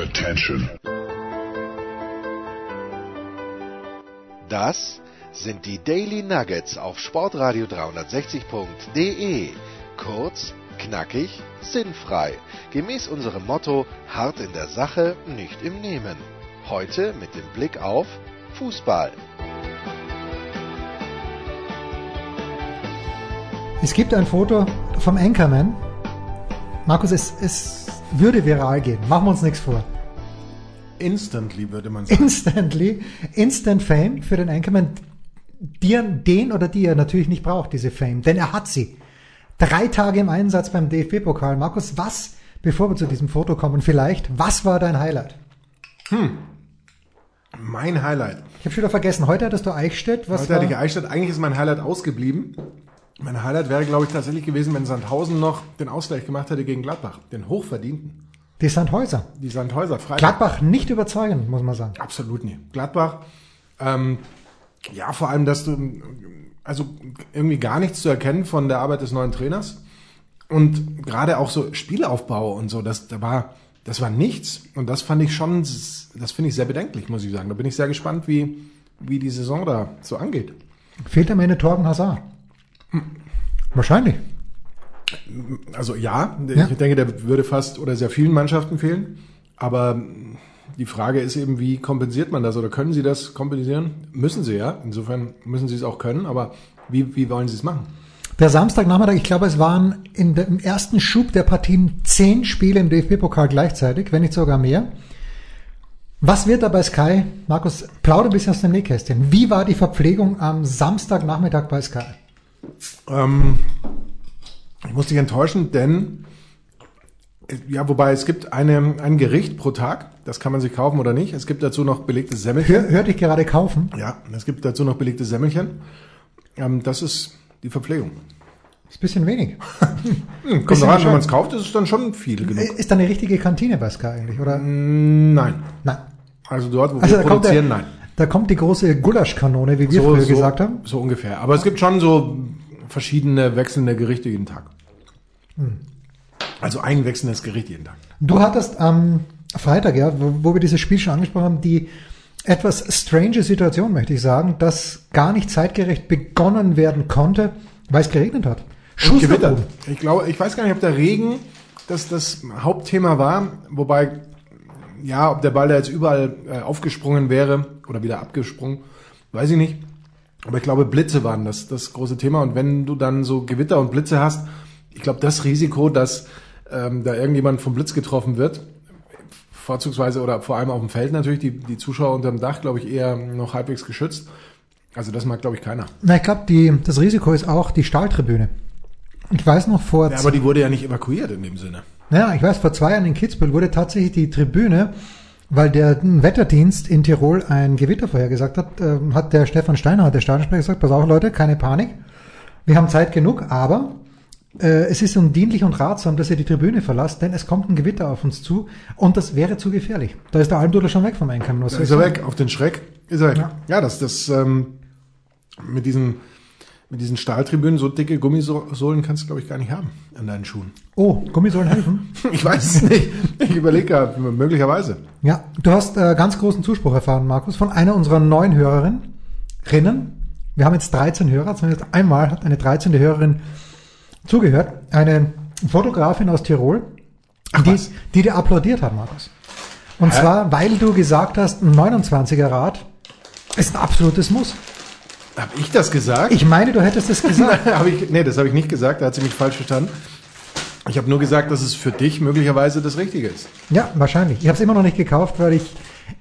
Attention. Das sind die Daily Nuggets auf Sportradio 360.de. Kurz, knackig, sinnfrei. Gemäß unserem Motto: hart in der Sache, nicht im Nehmen. Heute mit dem Blick auf Fußball. Es gibt ein Foto vom Anchorman. Markus, es, es würde viral gehen. Machen wir uns nichts vor. Instantly würde man sagen. Instantly, Instant Fame für den Anchorman, er, den oder die er natürlich nicht braucht, diese Fame, denn er hat sie. Drei Tage im Einsatz beim DFB-Pokal. Markus, was, bevor wir zu diesem Foto kommen, vielleicht, was war dein Highlight? Mein Highlight. Ich habe schon wieder vergessen, heute hattest du Eichstätt. Was Heute war? hatte ich Eichstätt. Eigentlich ist mein Highlight ausgeblieben. Mein Highlight wäre, glaube ich, tatsächlich gewesen, wenn Sandhausen noch den Ausgleich gemacht hätte gegen Gladbach. Den hochverdienten. Die Sandhäuser. Die Sandhäuser Freitag. Gladbach nicht überzeugend, muss man sagen. Absolut nicht. Gladbach, ähm, ja, vor allem, dass du, also irgendwie gar nichts zu erkennen von der Arbeit des neuen Trainers. Und gerade auch so Spielaufbau und so, das, da war, das war nichts. Und das fand ich schon, das finde ich sehr bedenklich, muss ich sagen. Da bin ich sehr gespannt, wie, wie die Saison da so angeht. Fehlt am Ende Torgen Hazard? Wahrscheinlich. Also ja, Ja. ich denke, der würde fast oder sehr vielen Mannschaften fehlen. Aber die Frage ist eben, wie kompensiert man das oder können sie das kompensieren? Müssen sie ja. Insofern müssen sie es auch können. Aber wie, wie wollen sie es machen? Der Samstagnachmittag, ich glaube, es waren in der, im ersten Schub der Partien zehn Spiele im DFB-Pokal gleichzeitig, wenn nicht sogar mehr. Was wird da bei Sky? Markus, plauder ein bisschen aus dem Nähkästchen. Wie war die Verpflegung am Samstagnachmittag bei Sky? Ähm, ich muss dich enttäuschen, denn äh, ja, wobei es gibt eine, ein Gericht pro Tag, das kann man sich kaufen oder nicht. Es gibt dazu noch belegtes Semmelchen. Hör, hörte ich gerade kaufen. Ja, es gibt dazu noch belegtes Semmelchen. Ähm, das ist die Verpflegung. Ist ein bisschen wenig. Hm, kommt Bisschen an, wenn man es kauft, ist es dann schon viel genug. Ist da eine richtige Kantine bei Sky eigentlich, oder? Nein. Nein. Also dort, wo Also wir produzieren, der, nein. Da kommt die große Gulaschkanone, wie wir früher gesagt haben. So ungefähr. Aber es gibt schon so verschiedene wechselnde Gerichte jeden Tag. Hm. Also ein wechselndes Gericht jeden Tag. Du hattest am Freitag, ja, wo, wir dieses Spiel schon angesprochen haben, die etwas strange Situation, möchte ich sagen, dass gar nicht zeitgerecht begonnen werden konnte, weil es geregnet hat. Und gewittert. Ich glaube, ich weiß gar nicht, ob der Regen das das Hauptthema war, wobei ja, ob der Ball da jetzt überall äh, aufgesprungen wäre oder wieder abgesprungen, weiß ich nicht. Aber ich glaube, Blitze waren das das große Thema. Und wenn du dann so Gewitter und Blitze hast, ich glaube, das Risiko, dass ähm, da irgendjemand vom Blitz getroffen wird, vorzugsweise oder vor allem auf dem Feld natürlich, die, die Zuschauer unterm Dach, glaube ich, eher noch halbwegs geschützt. Also das mag, glaube ich, keiner. Na, ich glaube, die, das Risiko ist auch die Stahltribüne. Ich weiß noch vor, Ja, aber die wurde ja nicht evakuiert in dem Sinne. Ja, ich weiß, vor zwei Jahren in Kitzbühel wurde tatsächlich die Tribüne, weil der Wetterdienst in Tirol ein Gewitter vorhergesagt hat, ähm, hat der Stefan Steiner, der Stadionsprecher, gesagt, pass auf Leute, keine Panik. Wir haben Zeit genug, aber äh, es ist undienlich und ratsam, dass ihr die Tribüne verlasst, denn es kommt ein Gewitter auf uns zu und das wäre zu gefährlich. Da ist der Almdudler schon weg vom Einkommen. Was Da ist er weg, auf den Schreck ist er weg. Ja. Ja, das, das ähm, mit diesen mit diesen Stahltribünen, so dicke Gummisohlen kannst du, glaube ich, gar nicht haben an deinen Schuhen. Oh, Gummisohlen helfen. Ich weiß es nicht. Ich überlege gerade, möglicherweise. Ja, du hast äh, ganz großen Zuspruch erfahren, Markus, von einer unserer neuen Hörerinnen. Wir haben jetzt 13 Hörer, zumindest einmal hat eine 13. Hörerin zugehört. Eine Fotografin aus Tirol, die, was? die dir applaudiert hat, Markus. Und Hä? zwar, weil du gesagt hast, ein 29er Rad ist ein absolutes Muss. Habe ich das gesagt? Ich meine, du hättest es gesagt. hab ich, nee, das habe ich nicht gesagt, da hat sie mich falsch verstanden. Ich habe nur gesagt, dass es für dich möglicherweise das Richtige ist. ja, wahrscheinlich. Ich habe es immer noch nicht gekauft, weil ich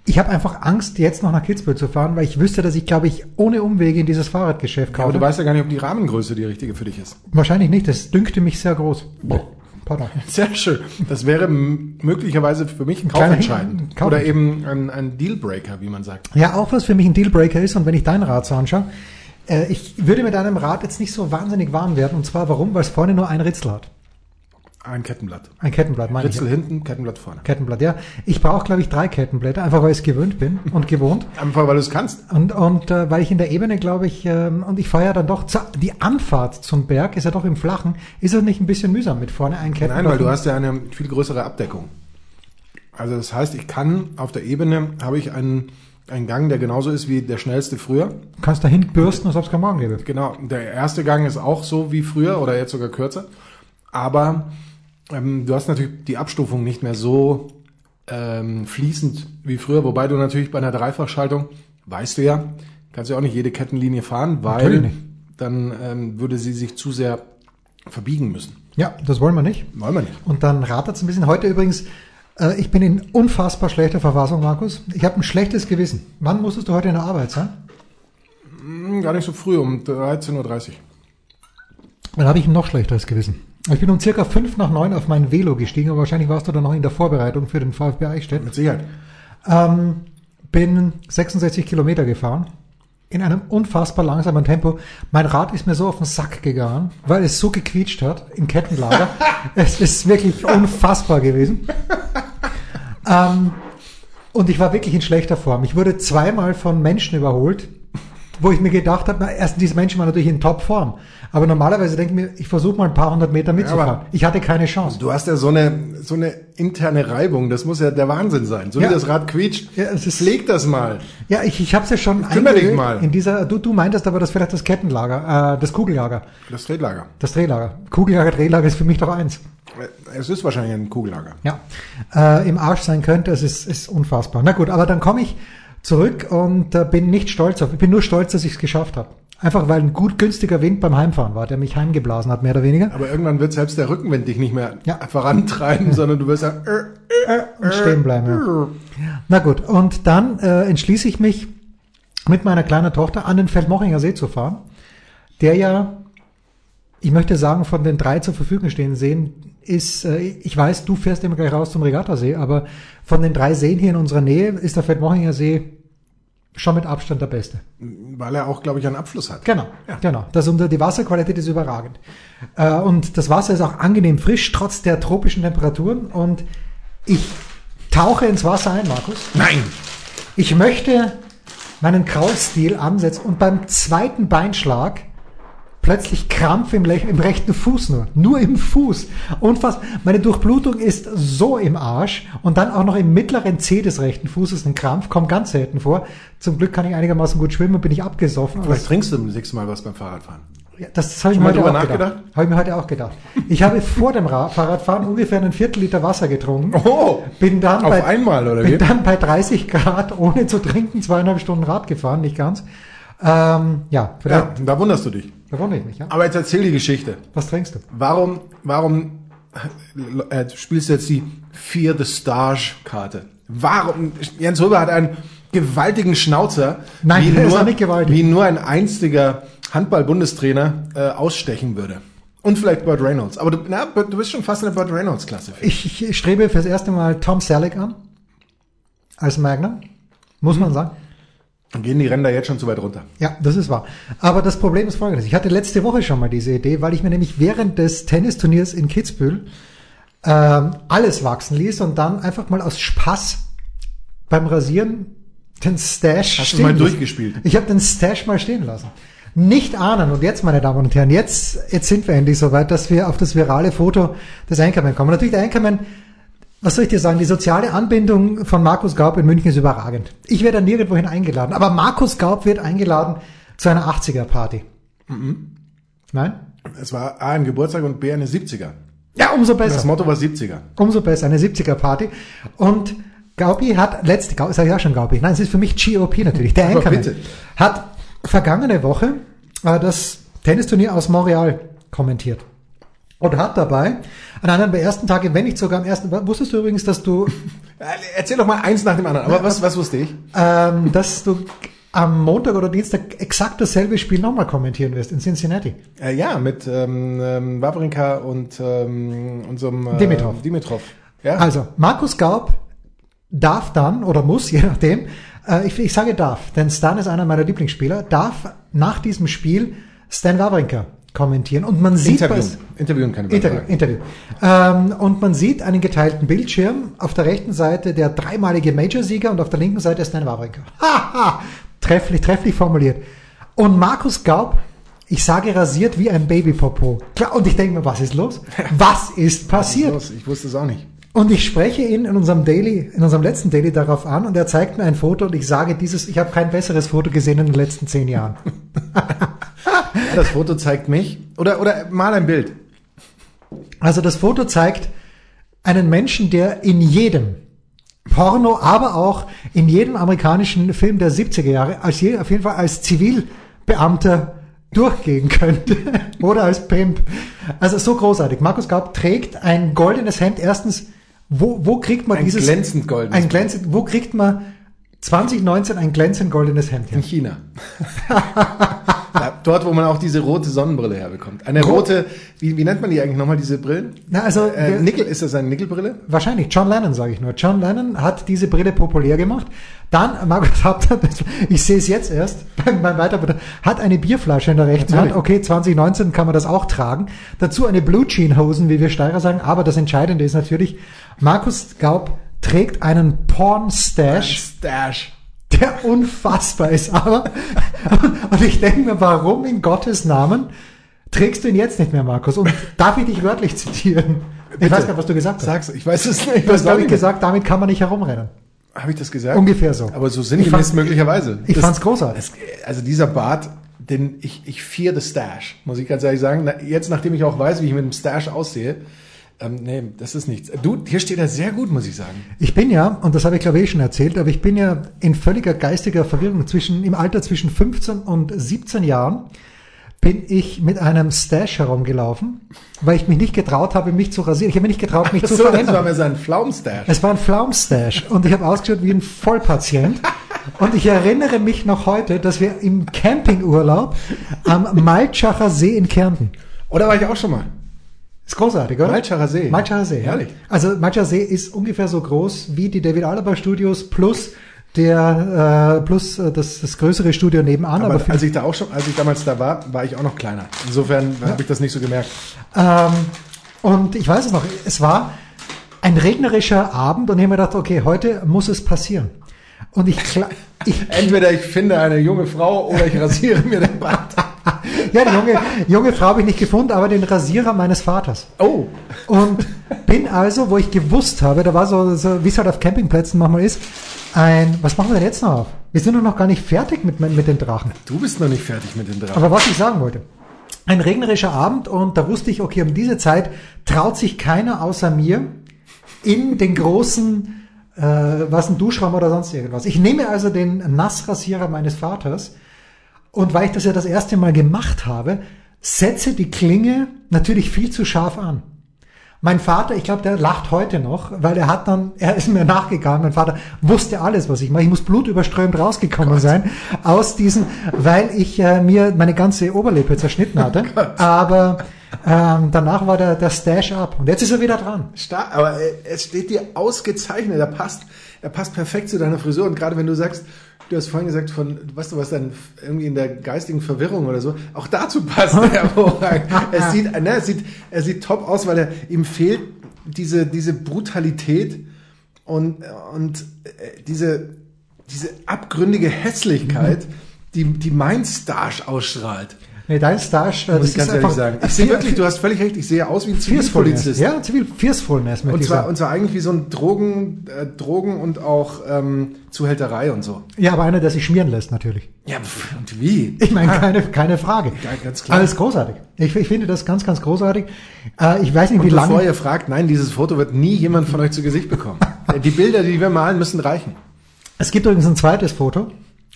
ich habe einfach Angst, jetzt noch nach Kitzbühel zu fahren, weil ich wüsste, dass ich, glaube ich, ohne Umwege in dieses Fahrradgeschäft Aber kaufe. du weißt ja gar nicht, ob die Rahmengröße die richtige für dich ist. Wahrscheinlich nicht, das dünkte mich sehr groß. Pardon. Sehr schön. Das wäre möglicherweise für mich kleiner kaufentscheidend. Kauf- Oder eben ein, ein Dealbreaker, wie man sagt. Ja, auch was für mich ein Dealbreaker ist und wenn ich dein Rad so anschaue, äh, ich würde mit deinem Rad jetzt nicht so wahnsinnig warm werden und zwar warum? Weil es vorne nur ein Ritzel hat. Ein Kettenblatt. Ein Kettenblatt, meine Ritzel ich. hinten, Kettenblatt vorne. Kettenblatt, ja. Ich brauche, glaube ich, drei Kettenblätter, einfach weil ich es gewöhnt bin und gewohnt. Einfach weil du es kannst. Und, und äh, weil ich in der Ebene, glaube ich, ähm, und ich fahre ja dann doch, zu, die Anfahrt zum Berg ist ja doch im Flachen, ist es nicht ein bisschen mühsam mit vorne ein Kettenblatt? Nein, weil du hast ja eine viel größere Abdeckung. Also das heißt, ich kann auf der Ebene, habe ich einen, einen Gang, der genauso ist wie der schnellste früher. Du kannst dahin bürsten, als ob es kein Morgen gäbe. Genau, der erste Gang ist auch so wie früher oder jetzt sogar kürzer. Aber ähm, du hast natürlich die Abstufung nicht mehr so ähm, fließend wie früher, wobei du natürlich bei einer Dreifachschaltung, weißt du ja, kannst du ja auch nicht jede Kettenlinie fahren, weil dann ähm, würde sie sich zu sehr verbiegen müssen. Ja, das wollen wir nicht. Wollen wir nicht. Und dann ratet es ein bisschen. Heute übrigens, äh, ich bin in unfassbar schlechter Verfassung, Markus. Ich habe ein schlechtes Gewissen. Wann musstest du heute in der Arbeit sein? Hm, Gar nicht so früh, um 13.30 Uhr. Dann habe ich ein noch schlechteres Gewissen. Ich bin um circa fünf nach neun auf mein Velo gestiegen, aber wahrscheinlich warst du dann noch in der Vorbereitung für den VfB Eichstätt. Mit Sicherheit. Ähm, bin 66 Kilometer gefahren. In einem unfassbar langsamen Tempo. Mein Rad ist mir so auf den Sack gegangen, weil es so gequietscht hat im Kettenlager. es ist wirklich unfassbar gewesen. Ähm, und ich war wirklich in schlechter Form. Ich wurde zweimal von Menschen überholt, wo ich mir gedacht habe, na, erstens, diese Menschen waren natürlich in Topform. Aber normalerweise denke ich mir, ich versuche mal ein paar hundert Meter mitzufahren. aber- ich hatte keine Chance. Du hast ja so eine, so eine interne Reibung. Das muss ja der Wahnsinn sein. So Ja. wie das Rad quietscht. Ja, es ist- Pfleg das mal. Ja, ich, ich habe es ja schon Kümmere dich mal. in dieser. Du, du meintest aber das vielleicht das Kettenlager, äh, das Kugellager, Das Tretlager. das Drehlager. Kugellager, Drehlager ist für mich doch eins. Es ist wahrscheinlich ein Kugellager. Ja, äh, im Arsch sein könnte, es ist, ist unfassbar. Na gut, aber dann komme ich zurück und äh, bin nicht stolz auf. Ich bin nur stolz, dass ich es geschafft habe. Einfach weil ein gut günstiger Wind beim Heimfahren war, der mich heimgeblasen hat, mehr oder weniger. Aber irgendwann wird selbst der Rückenwind dich nicht mehr Ja. vorantreiben, sondern du wirst sagen, äh, Äh, und stehen bleiben. Ja. Na gut, und dann äh, entschließe ich mich mit meiner kleinen Tochter an den Feldmochinger See zu fahren, der ja, ich möchte sagen, von den drei zur Verfügung stehenden Seen ist, äh, ich weiß, du fährst immer gleich raus zum Regattasee, aber von den drei Seen hier in unserer Nähe ist der Feldmochinger See schon mit Abstand der beste. weil er auch, glaube ich, einen Abfluss hat. Genau, genau. Das unter die Wasserqualität ist überragend. Äh, und das Wasser ist auch angenehm frisch, trotz der tropischen Temperaturen. Und ich tauche ins Wasser ein, Markus. Nein! Ich möchte meinen Kraulstil ansetzen und beim zweiten Beinschlag plötzlich Krampf im, im rechten Fuß nur. Nur im Fuß. Unfassbar. Meine Durchblutung ist so im Arsch und dann auch noch im mittleren C des rechten Fußes ein Krampf. Kommt ganz selten vor. Zum Glück kann ich einigermaßen gut schwimmen, bin ich abgesoffen. Vielleicht trinkst du das nächste Mal was beim Fahrradfahren. ja, das, habe ich Schon mir mal heute auch gedacht. Habe ich mir heute auch gedacht. Ich habe vor dem Ra Fahrradfahren ungefähr einen Viertel Liter Wasser getrunken. Oh! Bin dann, Auf bei, einmal, oder bin wie? dann bei 30 Grad ohne zu trinken zweieinhalb Stunden Rad gefahren, nicht ganz. Ähm, ja, Ja, da wunderst du dich. da wundere ich mich. Ja. Aber jetzt erzähl die Geschichte. Was trinkst du? Warum, warum äh, spielst du jetzt die Fear the Stage Karte? Warum? Jens Röber hat einen gewaltigen Schnauzer, Nein, wie, nur, nicht gewaltig. wie nur ein einstiger Handball-Bundestrainer äh, ausstechen würde. Und vielleicht Burt Reynolds. Aber du, na, du bist schon fast in der Burt Reynolds-Klasse. Ich, ich strebe fürs erste Mal Tom Selleck an. Als Magnum. Muss man sagen. Dann gehen die Ränder jetzt schon zu weit runter. Ja, das ist wahr. Aber das Problem ist folgendes. Ich hatte letzte Woche schon mal diese Idee, weil ich mir nämlich während des Tennisturniers in Kitzbühel ähm, alles wachsen ließ und dann einfach mal aus Spaß beim Rasieren den Stash Hast du stehen mal ließ. durchgespielt? Ich habe den Stash mal stehen lassen. Nicht ahnen. Und jetzt, meine Damen und Herren, jetzt, jetzt sind wir endlich so weit, dass wir auf das virale Foto des Anchorman kommen. Natürlich, der Anchorman, was soll ich dir sagen, die soziale Anbindung von Markus Gaub in München ist überragend. Ich werde da nirgendwohin eingeladen, aber Markus Gaub wird eingeladen zu einer 80er-Party. Mhm. Nein? Es war A ein Geburtstag und B eine 70er. Ja, umso Das besser. Motto war 70er. Umso besser, eine 70er-Party. Und Gaupi hat letzte, sag ich ja schon Gaupi, nein, es ist für mich GOP natürlich, der Anchorman, hat vergangene Woche äh, das Tennisturnier aus Montreal kommentiert. Und hat dabei an einem der ersten Tage, wenn nicht sogar am ersten, wusstest du übrigens, dass du, Äh, Erzähl doch mal eins nach dem anderen. Aber was, was wusste ich? ähm, dass du am Montag oder Dienstag exakt dasselbe Spiel nochmal kommentieren wirst in Cincinnati. Äh, ja, mit ähm, ähm, Wawrinka und ähm, unserem äh, Dimitrov. Dimitrov. Ja? Also, Markus Gaub darf dann oder muss, je nachdem, äh, ich, ich sage darf, denn Stan ist einer meiner Lieblingsspieler, darf nach diesem Spiel Stan Wawrinka kommentieren und man sieht Interview. was- Interviewen ich Interview. Interview. Ähm, und man sieht einen geteilten Bildschirm. Auf der rechten Seite der dreimalige Major-Sieger und auf der linken Seite Stan Wawrinka. Haha! Trefflich, trefflich formuliert. Und Markus Gaub, ich sage rasiert wie ein Babypopo. Klar, und ich denke mir, was ist los? Was ist passiert? Los, ich wusste es auch nicht. Und ich spreche ihn in unserem Daily, in unserem letzten Daily darauf an und er zeigt mir ein Foto und ich sage dieses, ich habe kein besseres Foto gesehen in den letzten zehn Jahren. Das Foto zeigt mich. Oder, oder mal ein Bild. Also das Foto zeigt einen Menschen, der in jedem Porno, aber auch in jedem amerikanischen Film der 70er Jahre als je, auf jeden Fall als Zivilbeamter durchgehen könnte oder als Pimp. Also so großartig. Markus Gaub trägt ein goldenes Hemd. Erstens, wo, wo kriegt man Ein dieses glänzend goldenes ein glänzend, wo kriegt man 2019 ein glänzend goldenes Hemd her? In China. ja, dort, wo man auch diese rote Sonnenbrille herbekommt. Eine Gro- rote, wie, wie nennt man die eigentlich nochmal, diese Brillen? Na, also Äh, der- Nickel, ist das eine Nickelbrille? Wahrscheinlich. John Lennon, sage ich nur. John Lennon hat diese Brille populär gemacht. Dann, Markus Hauptmann, ich sehe es jetzt erst beim, beim Weiterblättern, hat eine Bierflasche in der rechten. Hand. Okay, 2019 kann man das auch tragen. Dazu eine Blue Jean Hosen, wie wir Steirer sagen. Aber das Entscheidende ist natürlich, Markus Gaub trägt einen Porn Stash, Stash. Der unfassbar ist. Aber, und ich denke mir, warum in Gottes Namen trägst du ihn jetzt nicht mehr, Markus? Und darf ich dich wörtlich zitieren? Ich Bitte. weiß gar nicht, was du gesagt hast. Sag's, ich weiß es nicht. Du hast, glaube ich, gesagt, damit kann man nicht herumrennen. Habe ich das gesagt? Ungefähr so. Aber so Ich sinngemäß möglicherweise. ich Das- fand's großartig. das- also dieser Bart, den ich, ich fear the Stash, muss ich ganz ehrlich sagen. Jetzt, nachdem ich auch weiß, wie ich mit dem Stash aussehe, ähm, nee, das ist nichts. Du, hier steht er sehr gut, muss ich sagen. Ich bin ja, und das habe ich glaube ich eh schon erzählt, aber ich bin ja in völliger geistiger Verwirrung zwischen, im Alter zwischen 15 und 17 Jahren bin ich mit einem Stash herumgelaufen, weil ich mich nicht getraut habe, mich zu rasieren. Ich habe mich nicht getraut, mich zu So, das war verändern. mir sein Pflaumenstash. Es war ein Pflaumstash und ich habe ausgeschaut wie ein Vollpatient. Und ich erinnere mich noch heute, dass wir im Campingurlaub am Maltschacher See in Kärnten Oder war ich auch schon mal? Ist großartig, oder? Maltschacher See. Maltschacher See, ja. Herrlich. Also Maltschacher See ist ungefähr so groß wie die David Alaba Studios plus der äh, plus äh, das, das größere Studio nebenan. Aber, Aber, als ich da auch schon, als ich damals da war, war ich auch noch kleiner. Insofern habe ich das nicht so gemerkt. ähm, und ich weiß es noch, es war ein regnerischer Abend und ich habe mir gedacht, okay, heute muss es passieren. Und ich, ich Entweder ich finde eine junge Frau oder ich rasiere mir den Bart. Ja, die junge, junge Frau habe ich nicht gefunden, aber den Rasierer meines Vaters. Oh, Und bin also, wo ich gewusst habe, da war so, so wie es halt auf Campingplätzen manchmal ist, ein, was machen wir denn jetzt noch auf? Wir sind doch noch gar nicht fertig mit, mit den Drachen. du bist noch nicht fertig mit den Drachen. Aber was ich sagen wollte, ein regnerischer Abend und da wusste ich, okay, um diese Zeit traut sich keiner außer mir in den großen, äh, was ein Duschraum oder sonst irgendwas. Ich nehme also den Nassrasierer meines Vaters und weil ich das ja das erste Mal gemacht habe, setze die Klinge natürlich viel zu scharf an. Mein Vater, ich glaube, der lacht heute noch, weil er hat dann, er ist mir nachgegangen. Mein Vater wusste alles, was ich mache. Ich muss blutüberströmt rausgekommen sein aus diesen, weil ich äh, mir meine ganze Oberlippe zerschnitten hatte. Aber ähm, danach war der, der Stash ab und jetzt ist er wieder dran. Stark, aber äh, es steht dir ausgezeichnet. Er passt, er passt perfekt zu deiner Frisur. Und gerade wenn du sagst, du hast vorhin gesagt von, weißt du was, dann irgendwie in der geistigen Verwirrung oder so, auch dazu passt er hervorragend. es sieht, ne, es sieht, er sieht top aus, weil er ihm fehlt diese diese Brutalität und und äh, diese diese abgründige Hässlichkeit, die die mein Starch ausstrahlt. Nee, dein Stash, äh, Muss ich ganz ehrlich sagen. Ich sehe wirklich, du hast völlig recht, ich sehe aus wie ein. Zivilpolizist. Ja, Zivil möchte Und zwar, und zwar eigentlich wie so ein Drogen, äh, Drogen und auch ähm, Zuhälterei und so. Ja, aber einer, der sich schmieren lässt, natürlich. Ja, und wie? Ich meine, keine, keine Frage. Ja, ganz klar. Alles großartig. Ich, ich finde das ganz, ganz großartig. Äh, ich weiß nicht, wie Und bevor lange. ihr fragt, nein, dieses Foto wird nie jemand von euch zu Gesicht bekommen. die Bilder, die wir malen, müssen reichen. Es gibt übrigens ein zweites Foto,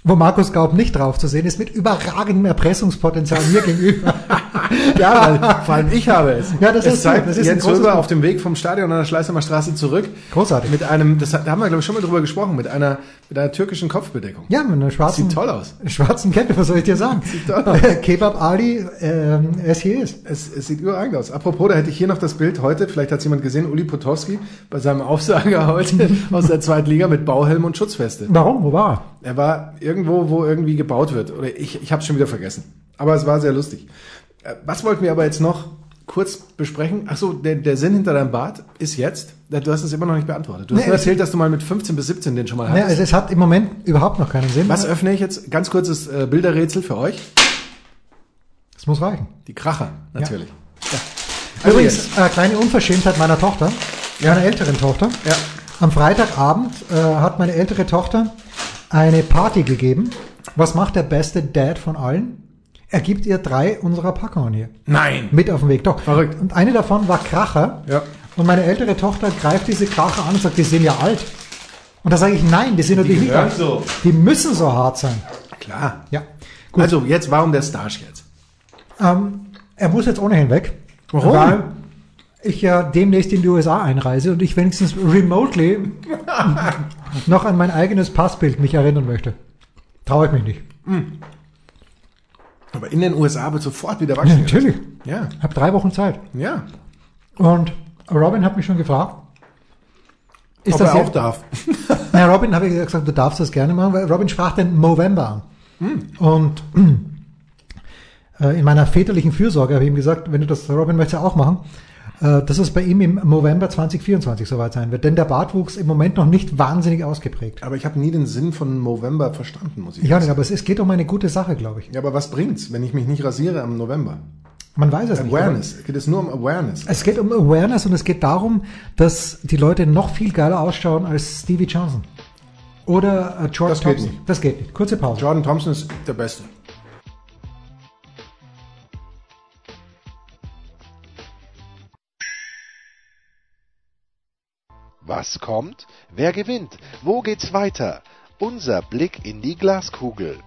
wo Markus Gaub nicht drauf zu sehen ist, mit überragendem Erpressungspotenzial mir gegenüber. Ja, weil vor allem ich habe es. Ja, das es ist zeigt. Das ist Jens Röber auf dem Weg vom Stadion an der Schleißheimer Straße zurück. Großartig. Mit einem, das da haben wir glaube ich schon mal drüber gesprochen, mit einer, mit einer türkischen Kopfbedeckung. Ja, mit einer schwarzen, Sieht toll aus. schwarzen Kette, was soll ich dir sagen? Sieht toll aus. Kebab Ali, ähm, es hier ist. Es, es sieht überragend aus. Apropos, da hätte ich hier noch das Bild heute, vielleicht hat jemand gesehen, Uli Potowski bei seinem Aufsager heute aus der zweiten Liga mit Bauhelm und Schutzweste. Warum? Wo war Er war irgendwo, wo irgendwie gebaut wird. Oder ich, ich habe es schon wieder vergessen. Aber es war sehr lustig. Äh, Was wollten wir aber jetzt noch kurz besprechen? Ach so, der, der Sinn hinter deinem Bart ist jetzt, du hast es immer noch nicht beantwortet. Du hast Nee, nur es- erzählt, dass du mal mit 15 bis 17 den schon mal? Ja, hattest. also es hat im Moment überhaupt noch keinen Sinn. Was öffne ich jetzt? Ganz kurzes äh, Bilderrätsel für euch. Das muss reichen. Die Kracher, natürlich. Ja. Also Übrigens, äh, kleine Unverschämtheit meiner Tochter. meiner älteren Tochter. Ja. Am Freitagabend äh, hat meine ältere Tochter eine Party gegeben. Was macht der beste Dad von allen? Er gibt ihr drei unserer Packungen hier. Nein. Mit auf den Weg, doch. Verrückt. Und eine davon war Kracher. Ja. Und meine ältere Tochter greift diese Kracher an und sagt, die sind ja alt. Und da sage ich, nein, die sind natürlich nicht gehören alt. so. Die müssen so hart sein. Klar. Ja. Gut. Also, jetzt, warum der Starch jetzt? Ähm, er muss jetzt ohnehin weg. Warum? Weil ich ja demnächst in die USA einreise und ich wenigstens remotely noch an mein eigenes Passbild mich erinnern möchte. Traue ich mich nicht. Aber in den USA wird sofort wieder Ja, wachsen. natürlich. Ja. Ich habe drei Wochen Zeit. Ja. Und Robin hat mich schon gefragt, ist Ob das er auch darf. Na, Robin habe ich gesagt, du darfst das gerne machen, weil Robin sprach den November an. Und äh, in meiner väterlichen Fürsorge habe ich ihm gesagt, wenn du das, Robin möchte ja auch machen, dass es bei ihm im November 2024 soweit sein wird. Denn der Bartwuchs im Moment noch nicht wahnsinnig ausgeprägt. Aber ich habe nie den Sinn von November verstanden, muss ich nicht, sagen. aber es, es geht um eine gute Sache, glaube ich. Ja, aber was bringt's, wenn ich mich nicht rasiere am November? Man weiß es nicht. Awareness. Geht es nur um Awareness? Es geht um Awareness und es geht darum, dass die Leute noch viel geiler ausschauen als Stevie Johnson. Oder äh, George Das geht Thompson. nicht. Das geht nicht. Kurze Pause. Jordan Thompson ist der Beste. Was kommt? Wer gewinnt? Wo geht's weiter? Unser Blick in die Glaskugel.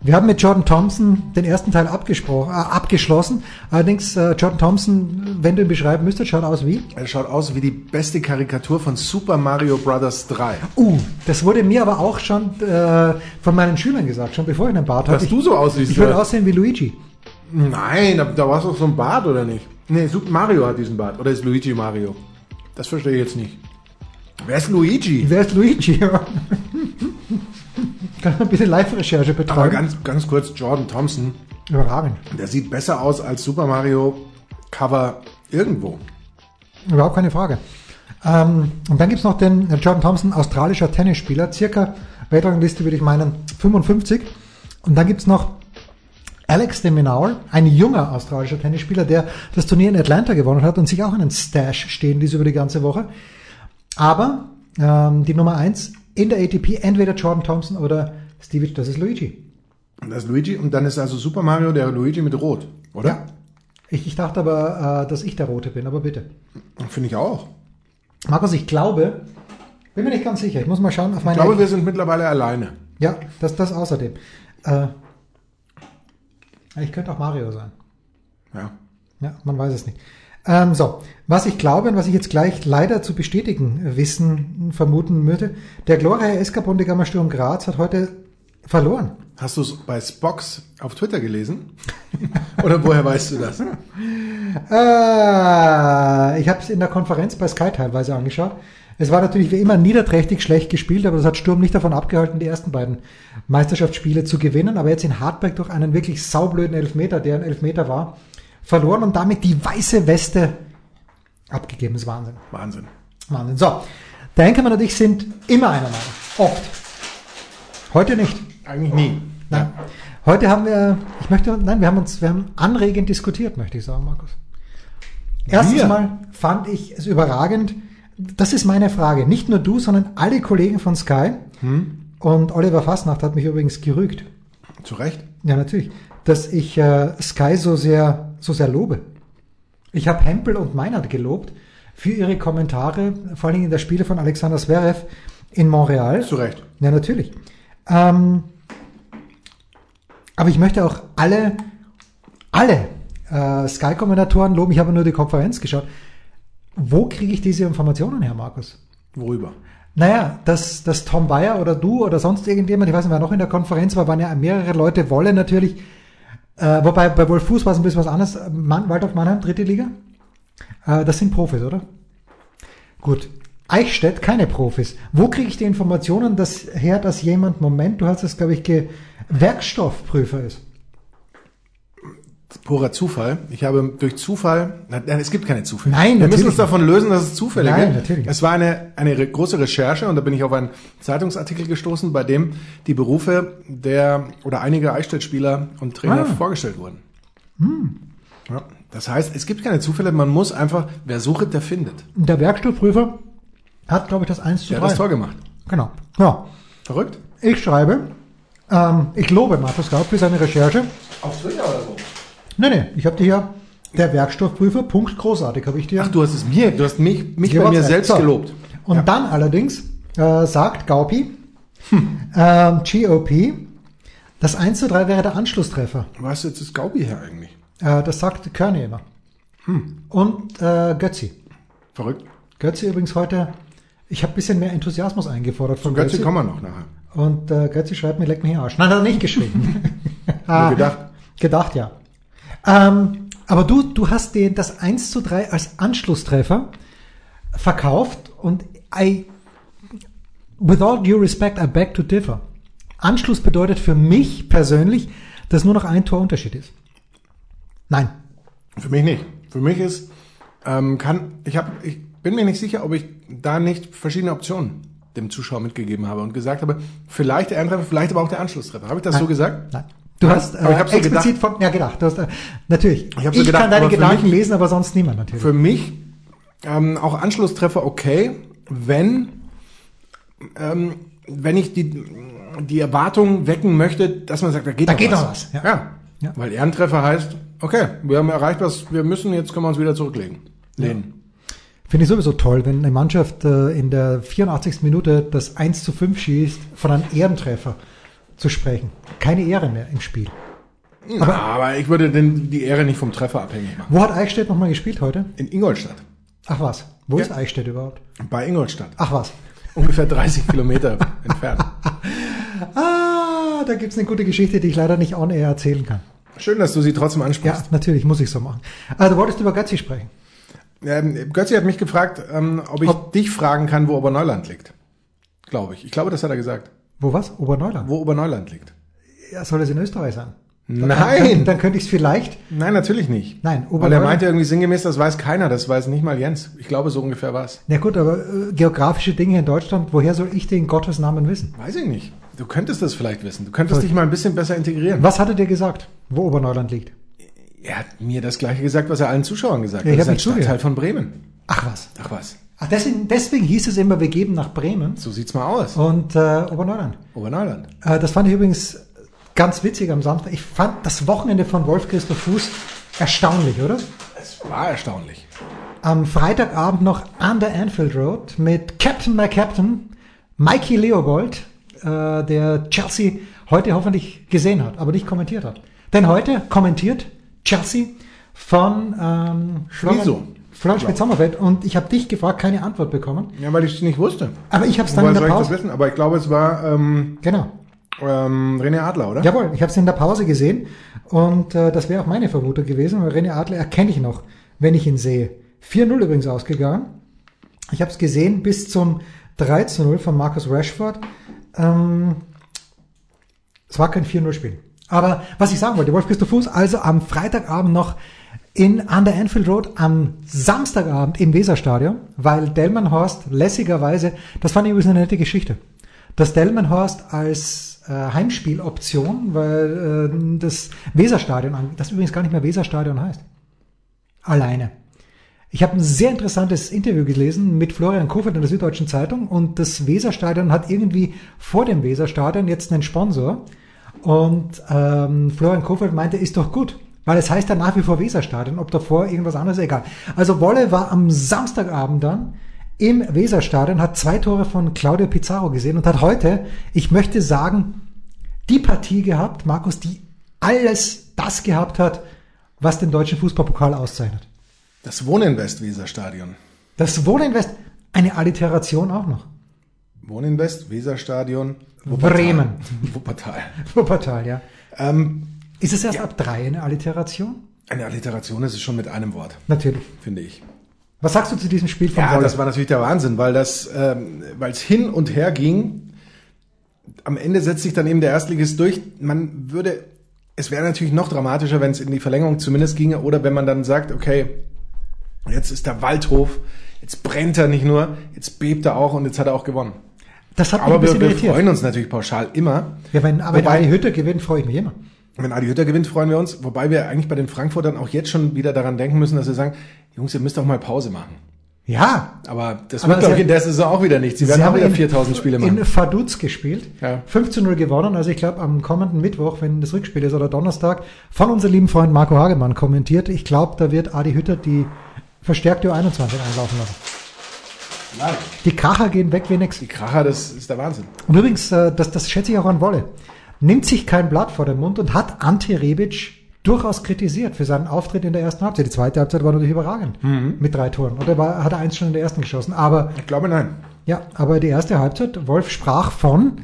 Wir haben mit Jordan Thompson den ersten Teil abgesprochen, äh, abgeschlossen. Allerdings, äh, Jordan Thompson, wenn du ihn beschreiben müsstest, schaut aus wie. Er schaut aus wie die beste Karikatur von Super Mario Bros. 3. Uh, das wurde mir aber auch schon äh, von meinen Schülern gesagt, schon bevor ich einen Bart hatte. Dass du so aussiehst, Ich würde ja. aussehen wie Luigi. Nein, da, da war doch so ein Bart, oder nicht? Nee, Super Mario hat diesen Bart. Oder ist Luigi Mario? Das verstehe ich jetzt nicht. Wer ist Luigi? Wer ist Luigi? Kann man bitte Live-Recherche Aber betreiben? ganz, ganz kurz, Jordan Thompson, Überragend. der sieht besser aus als Super Mario Cover irgendwo. Überhaupt keine Frage. Ähm, und dann gibt's noch den Jordan Thompson, australischer Tennisspieler, circa Weltrangliste würde ich meinen 55. Und dann gibt's noch Alex de Minaur, ein junger australischer Tennisspieler, der das Turnier in Atlanta gewonnen hat und sich auch einen Stash stehen ließ über die ganze Woche. Aber ähm, die Nummer eins in der ATP entweder Jordan Thompson oder Stevie, das ist Luigi. Und das ist Luigi und dann ist also Super Mario der Luigi mit Rot, oder? Ja. Ich, ich dachte aber, äh, dass ich der Rote bin, aber bitte. Finde ich auch. Markus, ich glaube, bin mir nicht ganz sicher. Ich muss mal schauen auf meine. Ich glaube, wir sind mittlerweile alleine. ja, das, das außerdem. Äh, ich könnte auch Mario sein. Ja. Ja, man weiß es nicht. Ähm, so, was ich glaube und was ich jetzt gleich leider zu bestätigen wissen, vermuten würde, der Gloria Escapon de Gamma Sturm Graz hat heute verloren. Hast du es bei Spox auf Twitter gelesen? Oder woher weißt du das? Äh, ich habe es in der Konferenz bei Sky teilweise angeschaut. Es war natürlich wie immer niederträchtig schlecht gespielt, aber das hat Sturm nicht davon abgehalten, die ersten beiden Meisterschaftsspiele zu gewinnen. Aber jetzt in Hartberg durch einen wirklich saublöden Elfmeter, der ein Elfmeter war, verloren und damit die weiße Weste abgegeben. Das ist Wahnsinn. Wahnsinn. Wahnsinn. So, der Enkermann und ich sind immer einer Meinung. Oft. Heute nicht. Eigentlich nie. Nein. Heute haben wir, ich möchte, nein, wir haben uns, wir haben anregend diskutiert, möchte ich sagen, Markus. Erstens Wir? mal fand ich es überragend. Das ist meine Frage. Nicht nur du, sondern alle Kollegen von Sky. Und Oliver Fassnacht hat mich übrigens gerügt. Zu Recht. Ja, natürlich. Dass ich äh, Sky so sehr, so sehr lobe. Ich habe Hempel und Meinert gelobt für ihre Kommentare, vor allem in der Spiele von Alexander Zverev in Montreal. Zu Recht. Ja, natürlich. Ähm, aber ich möchte auch alle, alle äh, Sky-Kommentatoren loben. Ich habe nur die Konferenz geschaut. Wo kriege ich diese Informationen her, Markus? Worüber? Naja, dass, dass Tom Bayer oder du oder sonst irgendjemand, ich weiß nicht, wer noch in der Konferenz war, waren ja mehrere Leute, wollen natürlich, äh, wobei bei Wolf Fuß war es ein bisschen was anderes, Mann, Waldorf Mannheim, dritte Liga, äh, das sind Profis, oder? Gut. Eichstätt, keine Profis. Wo kriege ich die Informationen dass, her, dass jemand, Moment, du hast es, glaube ich, Werkstoffprüfer ist? Purer Zufall. Ich habe durch Zufall, nein, es gibt keine Zufälle. Nein, Wir natürlich müssen uns davon lösen, dass es Zufälle Nein, gibt. natürlich. Es war eine, eine große Recherche und da bin ich auf einen Zeitungsartikel gestoßen, bei dem die Berufe der oder einige Eichstätt-Spieler und Trainer Ah. vorgestellt wurden. Ja. Das heißt, es gibt keine Zufälle, man muss einfach, wer sucht, der findet. Der Werkstoffprüfer hat, glaube ich, das 1 zu Der 3. hat das Tor gemacht. Genau. Ja. Verrückt? Ich schreibe, ähm, ich lobe Markus Gaub für seine Recherche. Auf Twitter Nee, nee, ich habe dir hier, der Werkstoffprüfer, Punkt großartig, habe ich dir. Ach, du hast es mir, du hast mich, mich Hier bei mir selbst So. gelobt. Und Ja. dann allerdings äh, sagt Gaupi, ähm, GOP, das 1 zu 3 wäre der Anschlusstreffer. Was jetzt ist Gaubi her eigentlich? Äh, das sagt Körny immer. Und äh, Götzi. Verrückt. Götzi übrigens heute, ich habe ein bisschen mehr Enthusiasmus eingefordert von Götze Götzi. kommen wir noch nachher. Und äh, Götzi schreibt mir, leck mich Arsch. Nein, hat er nicht geschrieben. ah, gedacht. Gedacht, ja. Ähm, aber du, du hast den, das 1 zu 3 als Anschlusstreffer verkauft und I, with all due respect, I beg to differ. Anschluss bedeutet für mich persönlich, dass nur noch ein Torunterschied ist. Nein. Für mich nicht. Für mich ist, ähm, kann, ich habe, ich bin mir nicht sicher, ob ich da nicht verschiedene Optionen dem Zuschauer mitgegeben habe und gesagt habe, vielleicht der Eintreffer, vielleicht aber auch der Anschlusstreffer. Habe ich das so Nein. gesagt? Nein. Du hast äh, ich so explizit gedacht. von, ja gedacht, du hast, äh, natürlich. Ich so gedacht, kann deine Gedanken mich- lesen, aber sonst niemand natürlich. Für mich ähm, auch Anschlusstreffer okay, wenn ähm, wenn ich die die Erwartung wecken möchte, dass man sagt, da geht, Da noch, geht was. noch was, ja. Ja. Ja. weil Ehrentreffer heißt, okay, wir haben erreicht, was wir müssen, jetzt können wir uns wieder zurücklegen. Lehnen. Finde ich sowieso toll, wenn eine Mannschaft äh, in der 84. Minute das 1 zu 5 schießt, von einem Ehrentreffer zu sprechen. Keine Ehre mehr im Spiel. Aber, aber ich würde den, die Ehre nicht vom Treffer abhängig machen. Wo hat Eichstätt nochmal gespielt heute? In Ingolstadt. Ach was, wo Ja. ist Eichstätt überhaupt? Bei Ingolstadt. Ach was. Ungefähr 30 Kilometer entfernt. Ah, da gibt's eine gute Geschichte, die ich leider nicht on air erzählen kann. Schön, dass du sie trotzdem Ja, ansprichst. natürlich, muss ich so machen. Du wolltest über Götzi sprechen. Ähm, Götzi hat mich gefragt, ähm, ob ich Ob- dich fragen kann, wo Oberneuland liegt. Glaube ich. Ich glaube, das hat er gesagt. Wo was? Oberneuland. Wo Oberneuland liegt. Ja, soll es in Österreich sein? Dann, Nein! dann könnte ich es vielleicht. Nein, natürlich nicht. Nein, Weil er Oberneuland. meinte irgendwie sinngemäß, das weiß keiner, das weiß nicht mal Jens. Ich glaube, so ungefähr war's. Na gut, aber äh, geografische Dinge in Deutschland, woher soll ich den Gottes Namen wissen? Weiß ich nicht. Du könntest das vielleicht wissen. Du könntest dich mal ein bisschen besser integrieren. Was hat er dir gesagt, wo Oberneuland liegt? Er hat mir das gleiche gesagt, was er allen Zuschauern gesagt Ja, hat. ich Das ist ein Stadtteil von Bremen. Ach was. Ach was. Ach, deswegen, deswegen hieß es immer, wir geben nach Bremen So sieht's mal aus. und äh, Oberneuland. Oberneuland. Äh, das fand ich übrigens ganz witzig am Samstag. Ich fand das Wochenende von Wolf Christoph Fuß erstaunlich, oder? Es war erstaunlich. Am Freitagabend noch an der Anfield Road mit Captain my Captain, Mikey Leopold, äh, der Chelsea heute hoffentlich gesehen hat, aber nicht kommentiert hat. Denn heute kommentiert Chelsea von ähm, Florian, Wieso? Florian Spitz-Sommerfeld und ich habe dich gefragt, keine Antwort bekommen. Ja, weil ich es nicht wusste. Aber ich habe es dann Woher in soll der ich das Pause. wissen? Aber ich glaube, es war ähm, Genau. ähm, René Adler, oder? Jawohl, ich habe es in der Pause gesehen und äh, das wäre auch meine Vermutung gewesen, weil René Adler erkenne ich noch, wenn ich ihn sehe. 4-0 übrigens ausgegangen. Ich habe es gesehen bis zum 3-0 von Marcus Rashford. Ähm, es war kein 4-0-Spiel. Aber was ich sagen wollte, Wolf Christoph Fuß also am Freitagabend noch in an der Anfield Road am Samstagabend im Weserstadion, weil Delmenhorst lässigerweise, das fand ich übrigens eine nette Geschichte, dass Delmenhorst als äh, Heimspieloption, weil äh, das Weserstadion, das übrigens gar nicht mehr Weserstadion heißt, alleine. Ich habe ein sehr interessantes Interview gelesen mit Florian Kofeld in der Süddeutschen Zeitung und das Weserstadion hat irgendwie vor dem Weserstadion jetzt einen Sponsor und ähm, Florian Kofeld meinte, ist doch gut, weil es heißt ja nach wie vor Weserstadion, ob davor irgendwas anderes, egal. Also Wolle war am Samstagabend dann im Weserstadion, hat zwei Tore von Claudio Pizarro gesehen und hat heute, ich möchte sagen, die Partie gehabt, Markus, die alles das gehabt hat, was den deutschen Fußballpokal auszeichnet. Das Wohninvest Weserstadion. Das Wohninvest, eine Alliteration auch noch. Wohninvest Weserstadion. Bremen. Wuppertal. Wuppertal, ja. Ähm, Ist es erst ab drei eine Alliteration? eine Alliteration ist es schon mit einem Wort, Natürlich. finde ich. Was sagst du zu diesem Spiel von Ja, Wolle? das war natürlich der Wahnsinn, weil das, ähm, weil es hin und her ging. Am Ende setzt sich dann eben der Erstligist durch. Man würde, es wäre natürlich noch dramatischer, wenn es in die Verlängerung zumindest ginge, oder wenn man dann sagt, okay, jetzt ist der Waldhof, jetzt brennt er nicht nur, jetzt bebt er auch und jetzt hat er auch gewonnen. das hat mich Aber ein wir, bisschen wir irritiert. freuen uns natürlich pauschal immer. Ja, wenn aber Wobei- Adi Hütter gewinnt, freue ich mich immer. Wenn Adi Hütter gewinnt, freuen wir uns. Wobei wir eigentlich bei den Frankfurtern auch jetzt schon wieder daran denken müssen, dass wir sagen, Jungs, ihr müsst doch mal Pause machen. Ja, Aber das Aber wird, glaube ich, in der Saison auch wieder nichts. Sie werden auch haben wieder in- 4000 Spiele machen. in Vaduz gespielt. Ja. 15-0 gewonnen. Also ich glaube, am kommenden Mittwoch, wenn das Rückspiel ist oder Donnerstag, von unserem lieben Freund Marco Hagemann kommentiert. Ich glaube, da wird Adi Hütter die verstärkte U21 einlaufen lassen. Nein. Die Kracher gehen weg wie nix. Die Kracher, das ist der Wahnsinn. Und übrigens, äh, das, das schätze ich auch an Wolle, nimmt sich kein Blatt vor den Mund und hat Ante Rebic durchaus kritisiert für seinen Auftritt in der ersten Halbzeit. Die zweite Halbzeit war natürlich überragend mit drei Toren. Oder war, hat er eins schon in der ersten geschossen. Aber Ich glaube, nein. ja, aber die erste Halbzeit, Wolf sprach von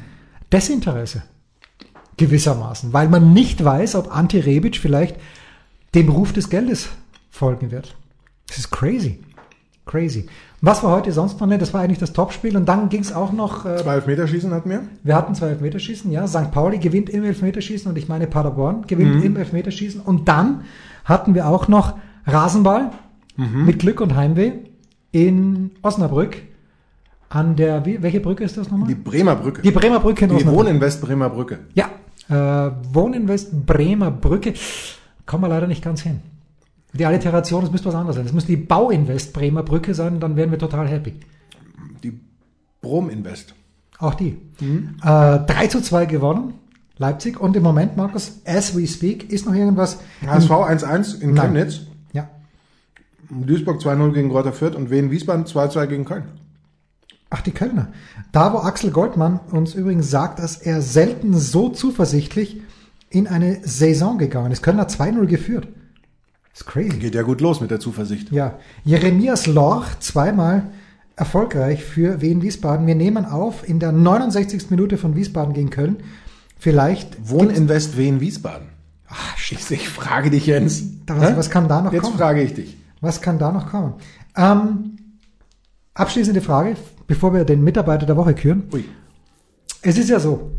Desinteresse. Gewissermaßen. Weil man nicht weiß, ob Ante Rebic vielleicht dem Ruf des Geldes folgen wird. Das ist crazy. Crazy. Was war heute sonst noch nicht? Das war eigentlich das Topspiel. Und dann ging es auch noch, äh, Zwei Elfmeterschießen hatten wir. wir hatten zwei Elfmeterschießen, ja. St. Pauli gewinnt im Elfmeterschießen und ich meine Paderborn gewinnt im Elfmeterschießen. Und dann hatten wir auch noch Rasenball mit Glück und Heimweh in Osnabrück. An der, wie, welche Brücke ist das nochmal? Die Bremer Brücke. Die Bremer Brücke in Die Osnabrück. wohnen in West-Bremer Brücke. Ja, äh, Wohninvest Bremer Brücke. Kommen wir leider nicht ganz hin. Die Alliteration, das müsste was anderes sein. Das müsste die Bauinvest Bremer Brücke sein, dann wären wir total happy. Die Brom Invest. Auch die. Äh, 3 zu 2 gewonnen, Leipzig. Und im Moment, Markus, as we speak, ist noch irgendwas. HSV 1-1 in. Chemnitz. Ja. Duisburg 2-0 gegen Greuther Fürth und Wien Wiesbaden 2-2 gegen Köln. Ach, die Kölner. Da, wo Axel Goldmann uns übrigens sagt, dass er selten so zuversichtlich in eine Saison gegangen ist. Kölner 2-0 geführt. Ist crazy. Geht ja gut los mit der Zuversicht. Ja, Jeremias Lorch zweimal erfolgreich für Wien Wiesbaden. Wir nehmen auf in der 69. Minute von Wiesbaden gegen Köln. Vielleicht Wohninvest Wien Wiesbaden. Ach, Ich, ich frage dich, Jens. Was- was kann da noch Jetzt kommen? frage ich dich. Was kann da noch kommen? Ähm, abschließende Frage, bevor wir den Mitarbeiter der Woche küren. Ui. Es ist ja so.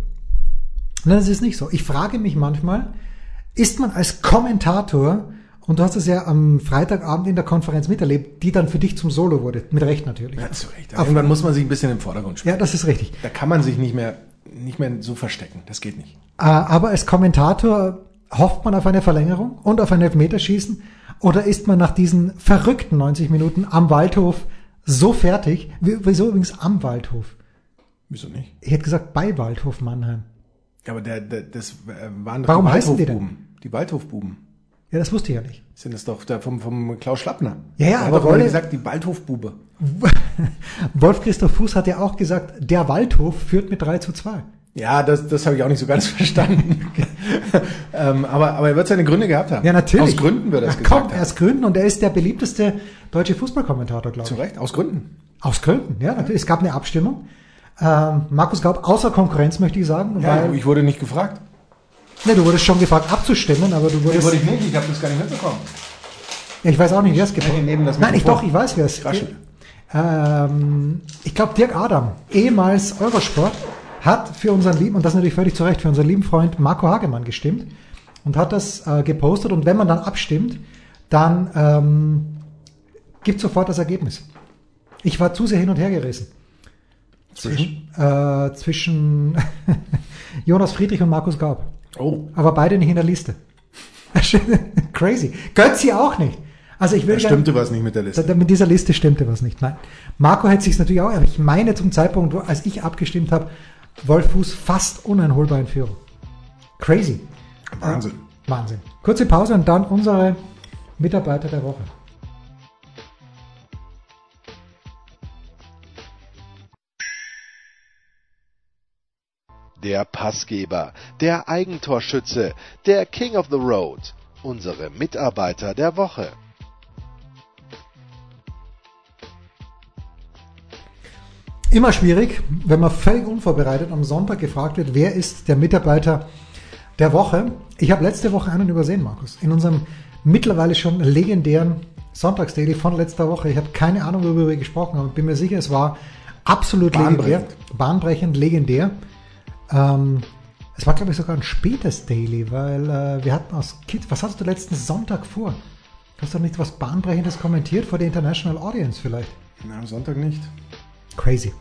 Nein, es ist nicht so. Ich frage mich manchmal, ist man als Kommentator, und du hast es ja am Freitagabend in der Konferenz miterlebt, die dann für dich zum Solo wurde, mit Recht natürlich. Ja, zu Recht. Irgendwann muss man sich ein bisschen im Vordergrund spielen. Ja, das ist richtig. Da kann man sich nicht mehr, nicht mehr so verstecken. Das geht nicht. Äh, aber als Kommentator hofft man auf eine Verlängerung und auf ein Elfmeterschießen oder ist man nach diesen verrückten 90 Minuten am Waldhof so fertig? Wie- Wieso übrigens am Waldhof? Wieso nicht? Ich hätte gesagt bei Waldhof Mannheim. Ja, aber der, der, das äh, waren doch Warum die? Waldhofbuben. Die Waldhofbuben. Ja, das wusste ich ja nicht. Sind es doch der vom, vom Klaus Schlappner. Ja, ja, aber Wolle- gesagt, die Waldhofbube. Wolf Christoph Fuß hat ja auch gesagt, der Waldhof führt mit 3 zu 2. Ja, das, das habe ich auch nicht so ganz verstanden. ähm, aber, aber er wird seine Gründe gehabt haben. Ja, natürlich. Aus Gründen wird er es gesagt komm, haben. aus Gründen und er ist der beliebteste deutsche Fußballkommentator, glaube Zu ich. Recht, aus Gründen. Aus Gründen, ja, natürlich. Es gab eine Abstimmung. Ähm, Markus Gaub, außer Konkurrenz möchte ich sagen, Ja, weil ich wurde nicht gefragt. Ne, du wurdest schon gefragt abzustimmen, aber du wurdest ich nicht, ich habe das gar nicht mitbekommen. Ja, ich weiß auch nicht, wer es. Nee, neben das Nein, ich doch, ich weiß, wer es ähm, Ich glaube, Dirk Adam, ehemals Eurosport, hat für unseren lieben, und das natürlich völlig zu Recht, für unseren lieben Freund Marco Hagemann gestimmt und hat das äh, gepostet. Und wenn man dann abstimmt, dann ähm, gibt sofort das Ergebnis. Ich war zu sehr hin und her gerissen. Zwischen? Äh, zwischen Jonas Friedrich und Markus Gaub. Oh, Aber beide nicht in der Liste. Crazy. Götzi auch nicht. Also ich will da gern- stimmte was nicht mit der Liste. da, mit dieser Liste stimmte was nicht. Nein. Marco hätte sich natürlich auch, aber ich meine zum Zeitpunkt, wo, als ich abgestimmt habe, Wolf Fuß fast uneinholbar in Führung. Crazy. Wahnsinn. Wahnsinn. Kurze Pause und dann unsere Mitarbeiter der Woche. Der Passgeber, der Eigentorschütze, der King of the Road, unsere Mitarbeiter der Woche. Immer schwierig, wenn man völlig unvorbereitet am Sonntag gefragt wird, wer ist der Mitarbeiter der Woche. Ich habe letzte Woche einen übersehen, Markus. In unserem mittlerweile schon legendären Sonntagsdaily von letzter Woche. Ich habe keine Ahnung, worüber wir gesprochen haben. Bin mir sicher, es war absolut legendär. Bahnbrechend. Bahnbrechend, legendär. Ähm, es war, glaube ich, sogar ein spätes Daily, weil äh, wir hatten aus Kids, was hattest du letzten Sonntag vor? Hast du nicht was Bahnbrechendes kommentiert vor der International Audience vielleicht? Na, am Sonntag nicht. Crazy.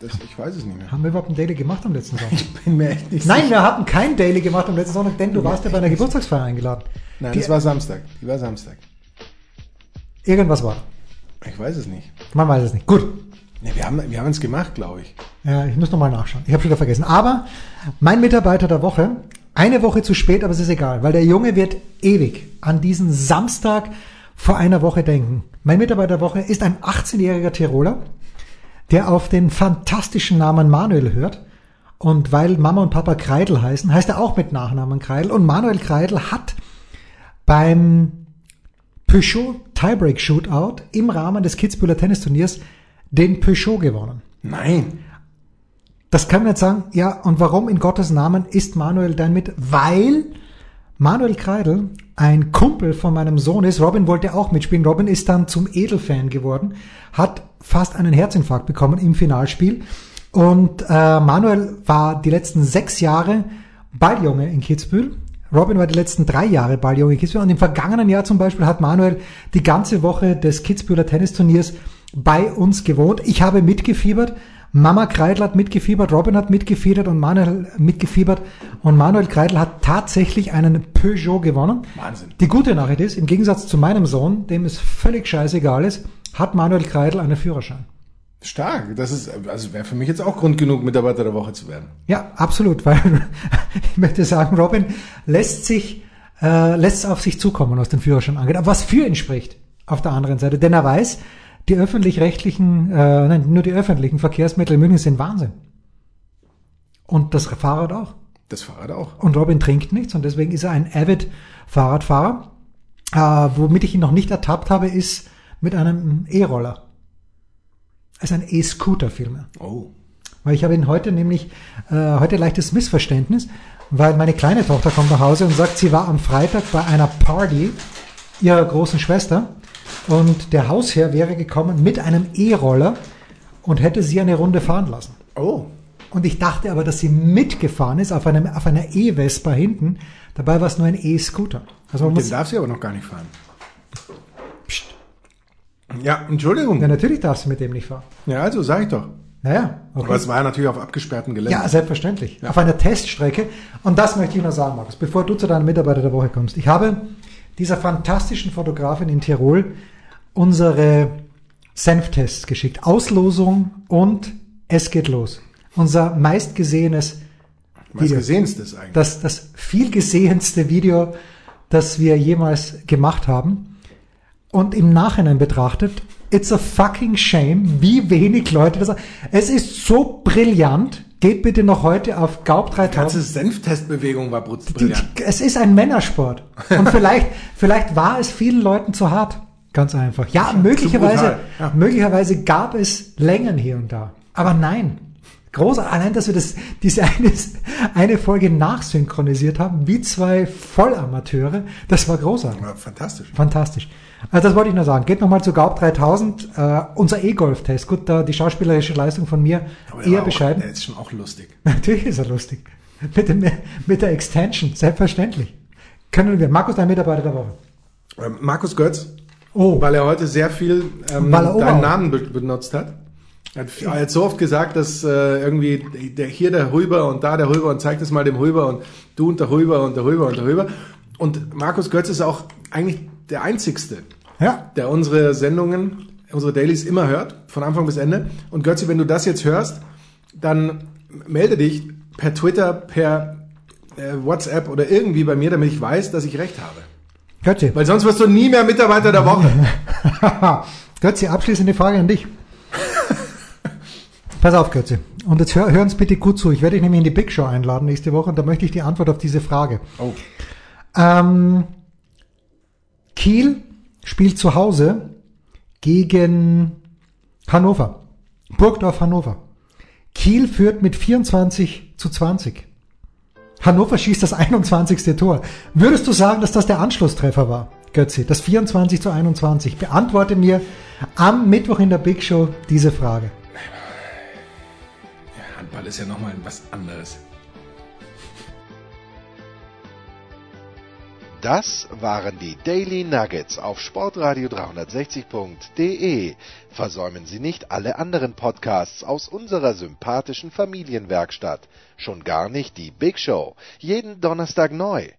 Das, ich weiß es nicht mehr. Haben wir überhaupt ein Daily gemacht am letzten Sonntag? Ich bin mir echt nicht Nein, sicher. wir hatten kein Daily gemacht am letzten Sonntag, denn du warst ja bei einer Geburtstagsfeier eingeladen. Nein, Die- das war Samstag. Die war Samstag. Irgendwas war. Ich weiß es nicht. Man weiß es nicht. Gut. Nee, wir haben wir haben es gemacht, glaube ich. Ja, ich muss nochmal nachschauen. Ich habe schon wieder vergessen. Aber mein Mitarbeiter der Woche, eine Woche zu spät, aber es ist egal, weil der Junge wird ewig an diesen Samstag vor einer Woche denken. Mein Mitarbeiter der Woche ist ein 18-jähriger Tiroler, der auf den fantastischen Namen Manuel hört. Und weil Mama und Papa Kreidel heißen, heißt er auch mit Nachnamen Kreidel. Und Manuel Kreidel hat beim Peugeot Tiebreak Shootout im Rahmen des Kitzbüheler Tennisturniers den Peugeot gewonnen. Nein. Das kann man jetzt sagen, ja, und warum in Gottes Namen ist Manuel dann mit? Weil Manuel Kreidel ein Kumpel von meinem Sohn ist. Robin wollte auch mitspielen. Robin ist dann zum Edelfan geworden, hat fast einen Herzinfarkt bekommen im Finalspiel. Und äh, Manuel war die letzten sechs Jahre Balljunge in Kitzbühel. Robin war die letzten drei Jahre Balljunge in Kitzbühel. Und im vergangenen Jahr zum Beispiel hat Manuel die ganze Woche des Kitzbüheler Tennisturniers bei uns gewohnt. Ich habe mitgefiebert. Mama Kreidl hat mitgefiebert, Robin hat mitgefiebert und Manuel mitgefiebert. Und Manuel Kreidl hat tatsächlich einen Peugeot gewonnen. Wahnsinn. Die gute Nachricht ist, im Gegensatz zu meinem Sohn, dem es völlig scheißegal ist, hat Manuel Kreidl einen Führerschein. Stark. Das ist also wäre für mich jetzt auch Grund genug, Mitarbeiter der Woche zu werden. Ja, absolut, weil ich möchte sagen, Robin lässt sich, äh, lässt es auf sich zukommen, was den Führerschein angeht. Aber was für ihn spricht, auf der anderen Seite, denn er weiß, die öffentlich-rechtlichen, äh, nein, nur die öffentlichen Verkehrsmittel in München sind Wahnsinn. Und das Fahrrad auch. Das Fahrrad auch. Und Robin trinkt nichts und deswegen ist er ein avid Fahrradfahrer. Äh, womit ich ihn noch nicht ertappt habe, ist mit einem E-Roller. Also ein E-Scooter vielmehr. Oh. Weil ich habe ihn heute nämlich, äh, heute leichtes Missverständnis, weil meine kleine Tochter kommt nach Hause und sagt, sie war am Freitag bei einer Party ihrer großen Schwester und der Hausherr wäre gekommen mit einem E-Roller und hätte sie eine Runde fahren lassen. Oh. Und ich dachte aber, dass sie mitgefahren ist auf, einem, auf einer E-Vespa hinten. Dabei war es nur ein E-Scooter. Also Den darf sie aber noch gar nicht fahren. Psst. Ja, Entschuldigung. ja, natürlich darfst du mit dem nicht fahren. Ja, also sag ich doch. Naja, okay. Aber es war natürlich auf abgesperrten Gelände. Ja, selbstverständlich. Ja. Auf einer Teststrecke. Und das möchte ich noch sagen, Markus, bevor du zu deinem Mitarbeiter der Woche kommst. Ich habe dieser fantastischen Fotografin in Tirol unsere Senftests geschickt. Auslosung und es geht los. Unser meistgesehenes Video. gesehenstes eigentlich. das, das viel gesehenste Video, das wir jemals gemacht haben. Und im Nachhinein betrachtet, it's a fucking shame, wie wenig Leute das Es ist so brillant. Geht bitte noch heute auf Gaub Die 3000. ganze Senftestbewegung war Die, brillant. die, es ist ein Männersport. Und vielleicht, vielleicht war es vielen Leuten zu hart. Ganz einfach. Ja, möglicherweise, ja. möglicherweise gab es Längen hier und da. Aber nein. Großer, allein, dass wir das, diese eine, eine Folge nachsynchronisiert haben, wie zwei Vollamateure, das war großartig. Ja, fantastisch. Fantastisch. Also das wollte ich nur sagen. Geht nochmal zu Gaub 3000, äh, unser E-Golf-Test. Gut, da die schauspielerische Leistung von mir Aber eher auch, bescheiden. Der ist schon auch lustig. Natürlich ist er lustig. Mit, dem, mit der Extension, selbstverständlich. Können wir. Markus, dein Mitarbeiter der Woche. Ähm, Markus Götz, Oh, weil er heute sehr viel ähm, deinen Namen be benutzt hat. Er hat, er hat so oft gesagt, dass äh, irgendwie der, hier der Rüber und da der Rüber und zeigt es mal dem Rüber und du und der Rüber und der Rüber und der Rüber. Und Markus Götz ist auch eigentlich der Einzigste, ja. der unsere Sendungen, unsere Dailies immer hört, von Anfang bis Ende. Und Götze, wenn du das jetzt hörst, dann melde dich per Twitter, per äh, WhatsApp oder irgendwie bei mir, damit ich weiß, dass ich recht habe. Götze. Weil sonst wirst du nie mehr Mitarbeiter der Woche. Götze, abschließende Frage an dich. Pass auf, Götze. Und jetzt hör, hör uns bitte gut zu. Ich werde dich nämlich in die Big Show einladen nächste Woche und da möchte ich die Antwort auf diese Frage. Oh. Ähm, Kiel spielt zu Hause gegen Hannover. Burgdorf Hannover. Kiel führt mit 24 zu 20. Hannover schießt das 21. Tor. Würdest du sagen, dass das der Anschlusstreffer war, Götzi? Das 24 zu 21. Beantworte mir am Mittwoch in der Big Show diese Frage. Handball ist ja nochmal was anderes. Das waren die Daily Nuggets auf Sportradio 360.de. Versäumen Sie nicht alle anderen Podcasts aus unserer sympathischen Familienwerkstatt. Schon gar nicht die Big Show. Jeden Donnerstag neu.